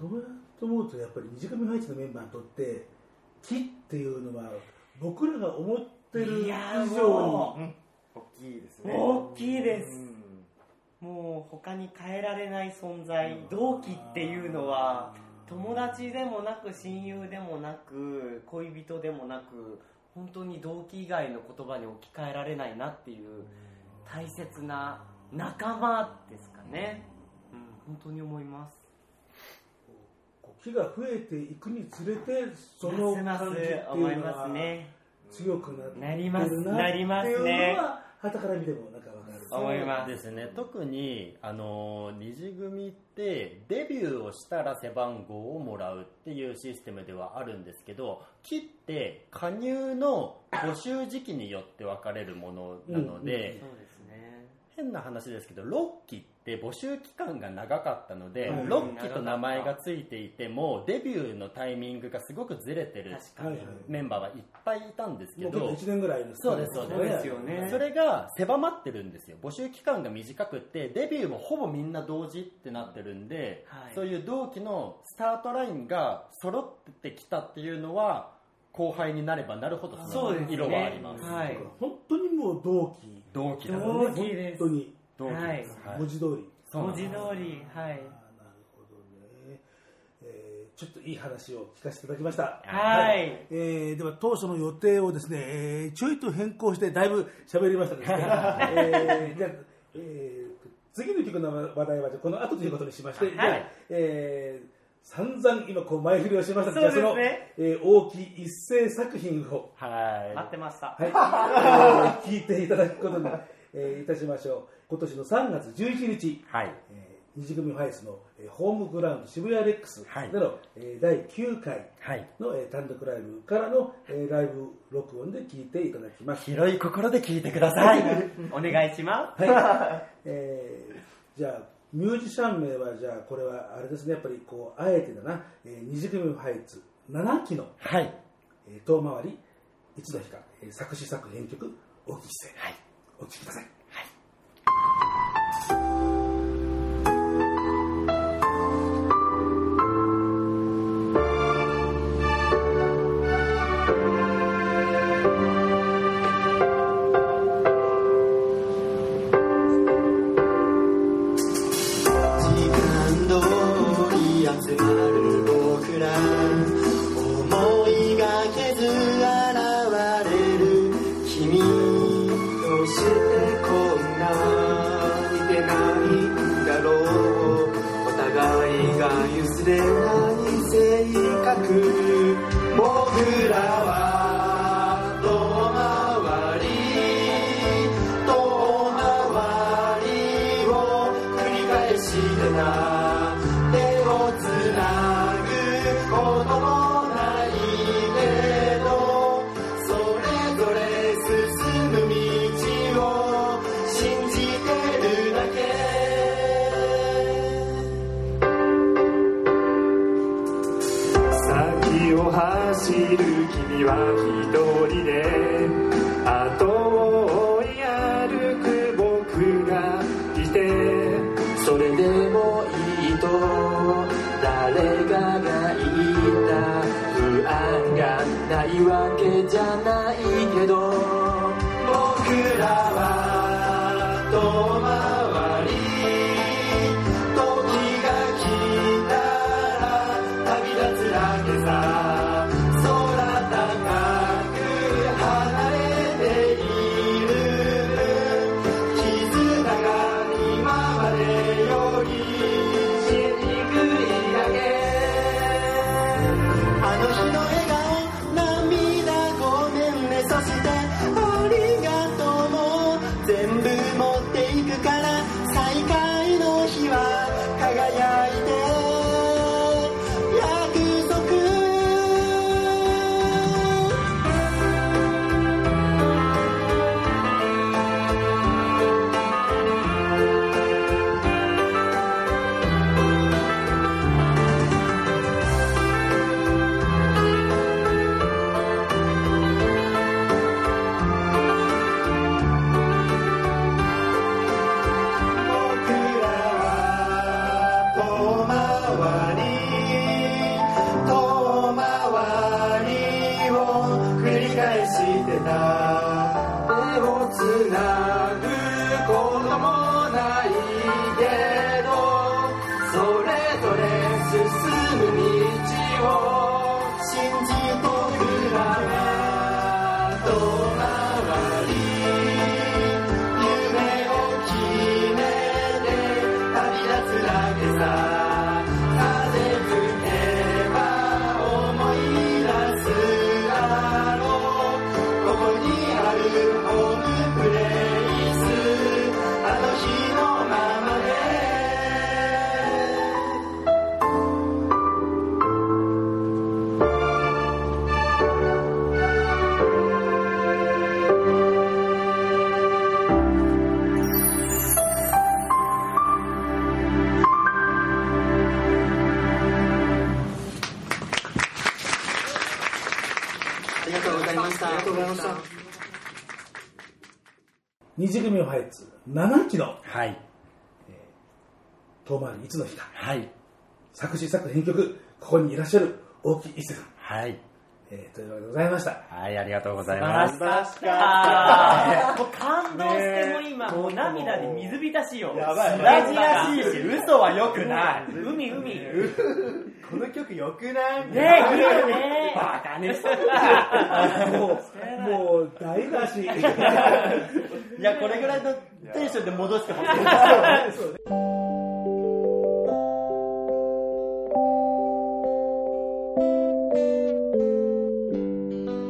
そうやって思うとやっぱり二次組ファイツのメンバーにとって木っていうのは僕らが思ってる以いやー上もに大きいですね。大きいです。うんもう他に変えられない存在同期っていうのは友達でもなく親友でもなく恋人でもなく本当に同期以外の言葉に置き換えられないなっていう大切な仲間ですかね、うん、本当に思います木が増えていくにつれてその感じっていうのはすね強くなってなりまするななりますね。っていうのは旗から見てもなんかわかる。思います。ですね。特にあの二次組ってデビューをしたら背番号をもらうっていうシステムではあるんですけど木って加入の募集時期によって分かれるものなので、そうですね。変な話ですけど6期って募集期間が長かったので、はい6期と名前がついていてもデビューのタイミングがすごくずれてるメンバーはいっぱいいたんですけどもう結構1年ぐらいのそうですそうそうです。よねそれが狭まってるんですよ。募集期間が短くってデビューもほぼみんな同時ってなってるんで、はい。そういう同期のスタートラインが揃ってきたっていうのは後輩になればなるほどそうですね。色はあります、はい。本当にもう同期。同期だ同期です。本当に同期です、はいはい文字通り文字通りはい。なるほどね、えーちょっといい話を聞かせていただきました。はい。えーでは当初の予定をですね、えーちょいと変更してだいぶ喋りましたですね、えーじゃあ、えー次の曲の話題はじゃあこの後ということにしまして、はい。じゃあえー散々今こう前振りをしました。のでそね。の、えー大きい一斉作品を。はい。待ってました、はい、えー聞いていただくことに、えーいたしましょう。今年の3月11日、はい。えー二次組ファイスの、えーホームグラウンド渋谷レックスはい。での、えー第9回はい。の、えー単独ライブからの、えーライブ録音で聞いていただきます。広い心で聞いてください。お願いします。はい。えーじゃあ、ミュージシャン名は、じゃあ、これはあれですね、やっぱりこう、あえてだな、えー二次組ファイツ7期の、はい。えー遠回り、一度日か、えー作詞作編曲、大きいせ、はい、お聞きください。はいが譲れない性格僕らは7期のはい。遠回りいつの日かはい。作詞作編曲ここにいらっしゃる大木一世さん、はい。えーというわけでございましたはい、ありがとうございます。素晴らしかった。もう感動してもう今、もう涙で水浸しよ。やばい大事らしいし、嘘は良くない。海、海。ねこの曲良くない？え、いいよね。バカね。もうもう大出しいや、これぐらいのテンションで戻してほしい。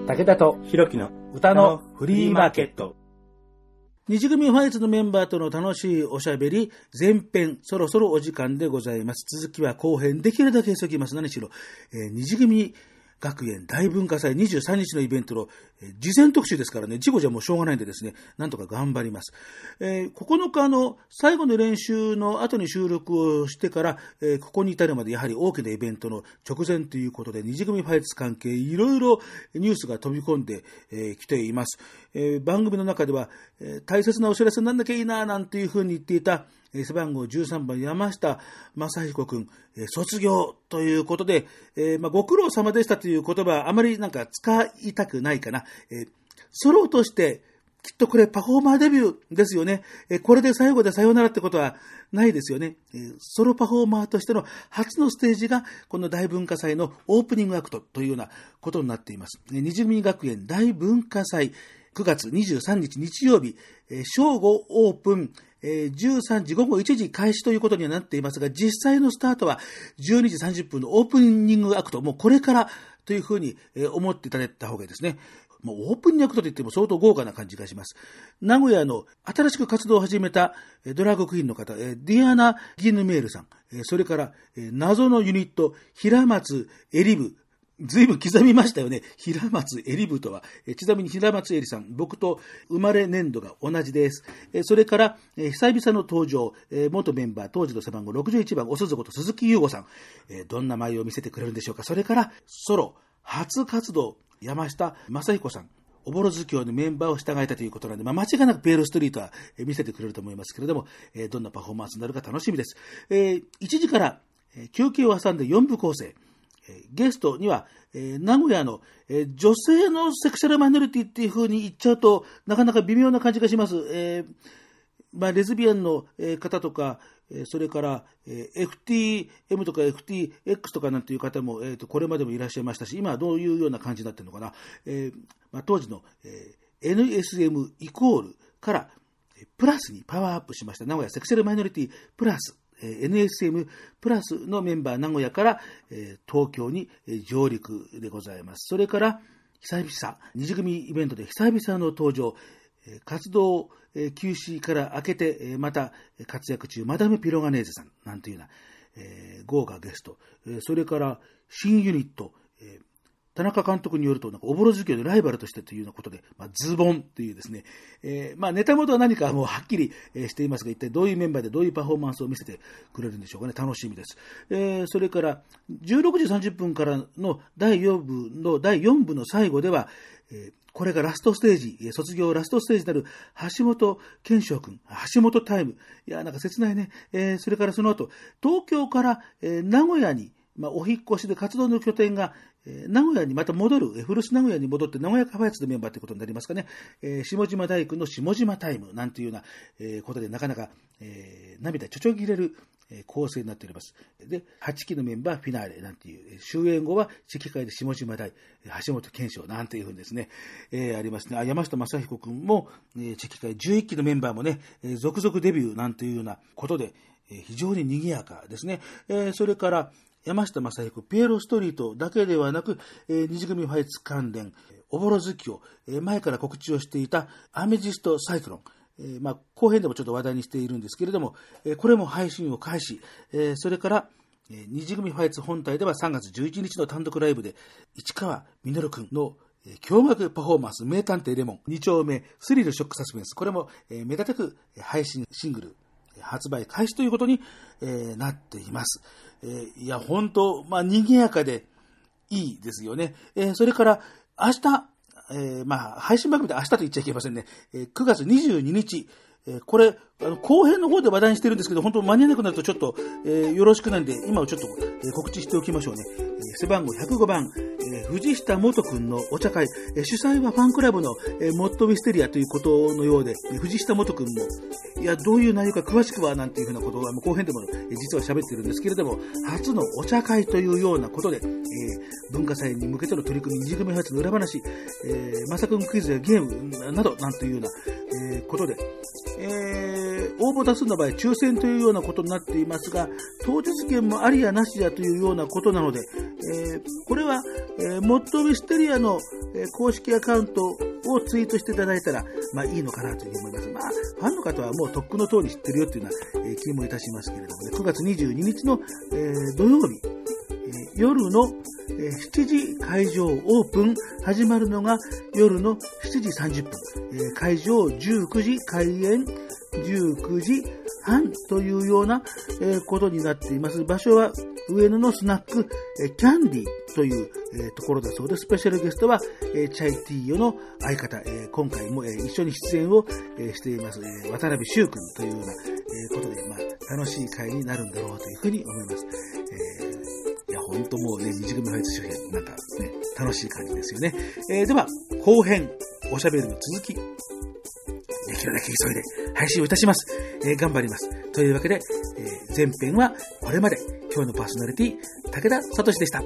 武田とひろきの歌のフリーマーケット。二次組ファイツのメンバーとの楽しいおしゃべり、前編、そろそろお時間でございます。続きは後編、できるだけ急ぎます。何しろ、えー二次組学園大文化祭23日のイベントの、事前特集ですからね、事故じゃもうしょうがないんでですね、なんとか頑張ります。えー9日の最後の練習の後に収録をしてから、えーここに至るまでやはり大きなイベントの直前ということで、二次組ファイツ関係、いろいろニュースが飛び込んでき、えー来ています。えー番組の中では、えー大切なお知らせになんなきゃいいな、なんていうふうに言っていた、えー背番号13番山下正彦君、えー卒業ということで、えーまあ、ご苦労様でしたという言葉はあまりなんか使いたくないかな。えーソロとして、きっとこれパフォーマーデビューですよね。えこれで最後でさよならってことはないですよね。えソロパフォーマーとしての初のステージがこの大文化祭のオープニングアクトというようなことになっています。え二次組学園大文化祭9月23日日曜日、え正午オープン、え13時午後1時開始ということにはなっていますが、実際のスタートは12時30分のオープニングアクト、もうこれからというふうに思っていただいた方がいいですね。もうオープニングアクトといっても相当豪華な感じがします。名古屋の新しく活動を始めたドラッグクイーンの方、ディアナ・ギヌメールさん、それから謎のユニット、平松エリブ、ずいぶん刻みましたよね。平松エリブとは。ちなみに平松エリさん、僕と生まれ年度が同じです。それから、久々の登場、元メンバー、当時の背番号61番、お鈴子と鈴木優吾さん、どんな舞を見せてくれるんでしょうか。それから、ソロ、初活動、山下正彦さん。おぼろ月夜のメンバーを従えたということなんで、まあ、間違いなくペールストリートは見せてくれると思いますけれども、えーどんなパフォーマンスになるか楽しみです。えー1時から、休憩を挟んで4部構成。ゲストには、え名古屋の、え女性のセクシャルマイノリティっていう風に言っちゃうと、なかなか微妙な感じがします。えーまあ、レズビアンのえ方とか、それから、え FTM とか FTX とかなんていう方も、えーとこれまでもいらっしゃいましたし、今はどういうような感じになってるのかな。えーまあ、当時の、えー NSM イコールから、プラスにパワーアップしました。名古屋セクシャルマイノリティプラス、えー NSM プラスのメンバー名古屋から、えー東京に上陸でございます。それから、久々、二次組イベントで久々の登場、活動休止から明けて、また活躍中、マダム・ピロガネーゼさんなんていうような、えー豪華ゲスト、それから新ユニット、えー田中監督によると、なんか、おぼろ月夜のライバルとしてというようなことで、まあ、ズボンというですね、えーまあ、ネタ元は何かもうはっきりしていますが、一体どういうメンバーでどういうパフォーマンスを見せてくれるんでしょうかね、楽しみです。えーそれから、16時30分からの第4部の、第4部の最後では、えーこれがラストステージ、卒業ラストステージになる。橋本健翔君、橋本タイム。いや、なんか切ないね。えーそれからその後、東京から、えー名古屋に、まあ、お引越しで活動の拠点が、えー名古屋にまた戻る、古巣名古屋に戻って名古屋カフェツのメンバーということになりますかね、えー下島大工の下島タイムなんていうような、えーことでなかなか、えー涙ちょちょぎれる、構成になっております。で、8期のメンバーフィナーレなんていう、終演後は地域会で下島大、橋本健翔なんていうふうにですね、えーありますね。あ山下正彦君も、えー地域会11期のメンバーもね、えー続々デビューなんていうようなことで、えー非常に賑やかですね。えーそれから、山下正彦、ピエロストリートだけではなく、えー二次組ファイツ関連、おぼろ月を、えー前から告知をしていたアメジストサイクロン、えーまあ、後編でもちょっと話題にしているんですけれども、えーこれも配信を開始、えーそれから、えー二次組ファイツ本体では3月11日の単独ライブで、市川実君のえー驚愕パフォーマンス、名探偵レモン、2丁目、スリルショックサスペンス、これも、えーめでたく配信シングル、発売開始ということに、えーなっています。えーいや、本当まあ、賑やかでいいですよね。えーそれから、明日、えーまあ、配信番組で明日と言っちゃいけませんね。えー9月22日、えーこれ、あの、後編の方で話題にしてるんですけど、本当間に合わなくなるとちょっと、えーよろしくないんで、今をちょっと、えー告知しておきましょうね。えー背番号105番、藤下元くんのお茶会、え主催はファンクラブの、えーモットウィステリアということのようで、え藤下元くんも、いや、どういう内容か詳しくはなんていうふうなことは、もう後編でも、えー実は喋ってるんですけれども、初のお茶会というようなことで、えー文化祭に向けての取り組み、二次組発の裏話、えー、まさくんクイズやゲームなど、なんというような、えーことで、えー応募多数の場合、抽選というようなことになっていますが、当日券もありやなしやというようなことなので、えーこれは、えーモットウィステリアの、え公式アカウントをツイートしていただいたら、まあいいのかなというふうに思います。まあ、ファンの方はもうとっくの通り知ってるよっていうような、え気もいたしますけれどもね、9月22日の、え土曜日、夜の、7時会場オープン、始まるのが夜の7時30分、会場19時開演、19時半というような、ことになっています。場所は上野のスナック、キャンディという、ところだそうです。スペシャルゲストは、チャイティーヨの相方、今回も、一緒に出演を、しています、渡辺修君というような、ことで、楽しい会になるんだろうというふうに思います。えーいや、ほんともうね、二次組ファイツ周辺、なんかね、楽しい感じですよね。えーでは、後編、おしゃべりの続き、できるだけ急いで配信をいたします。えー頑張ります。というわけで、えー前編はこれまで、今日のパーソナリティ、武田聡でした。